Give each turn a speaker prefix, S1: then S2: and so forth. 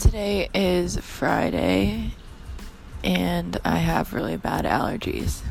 S1: Today is Friday, and I have really bad allergies.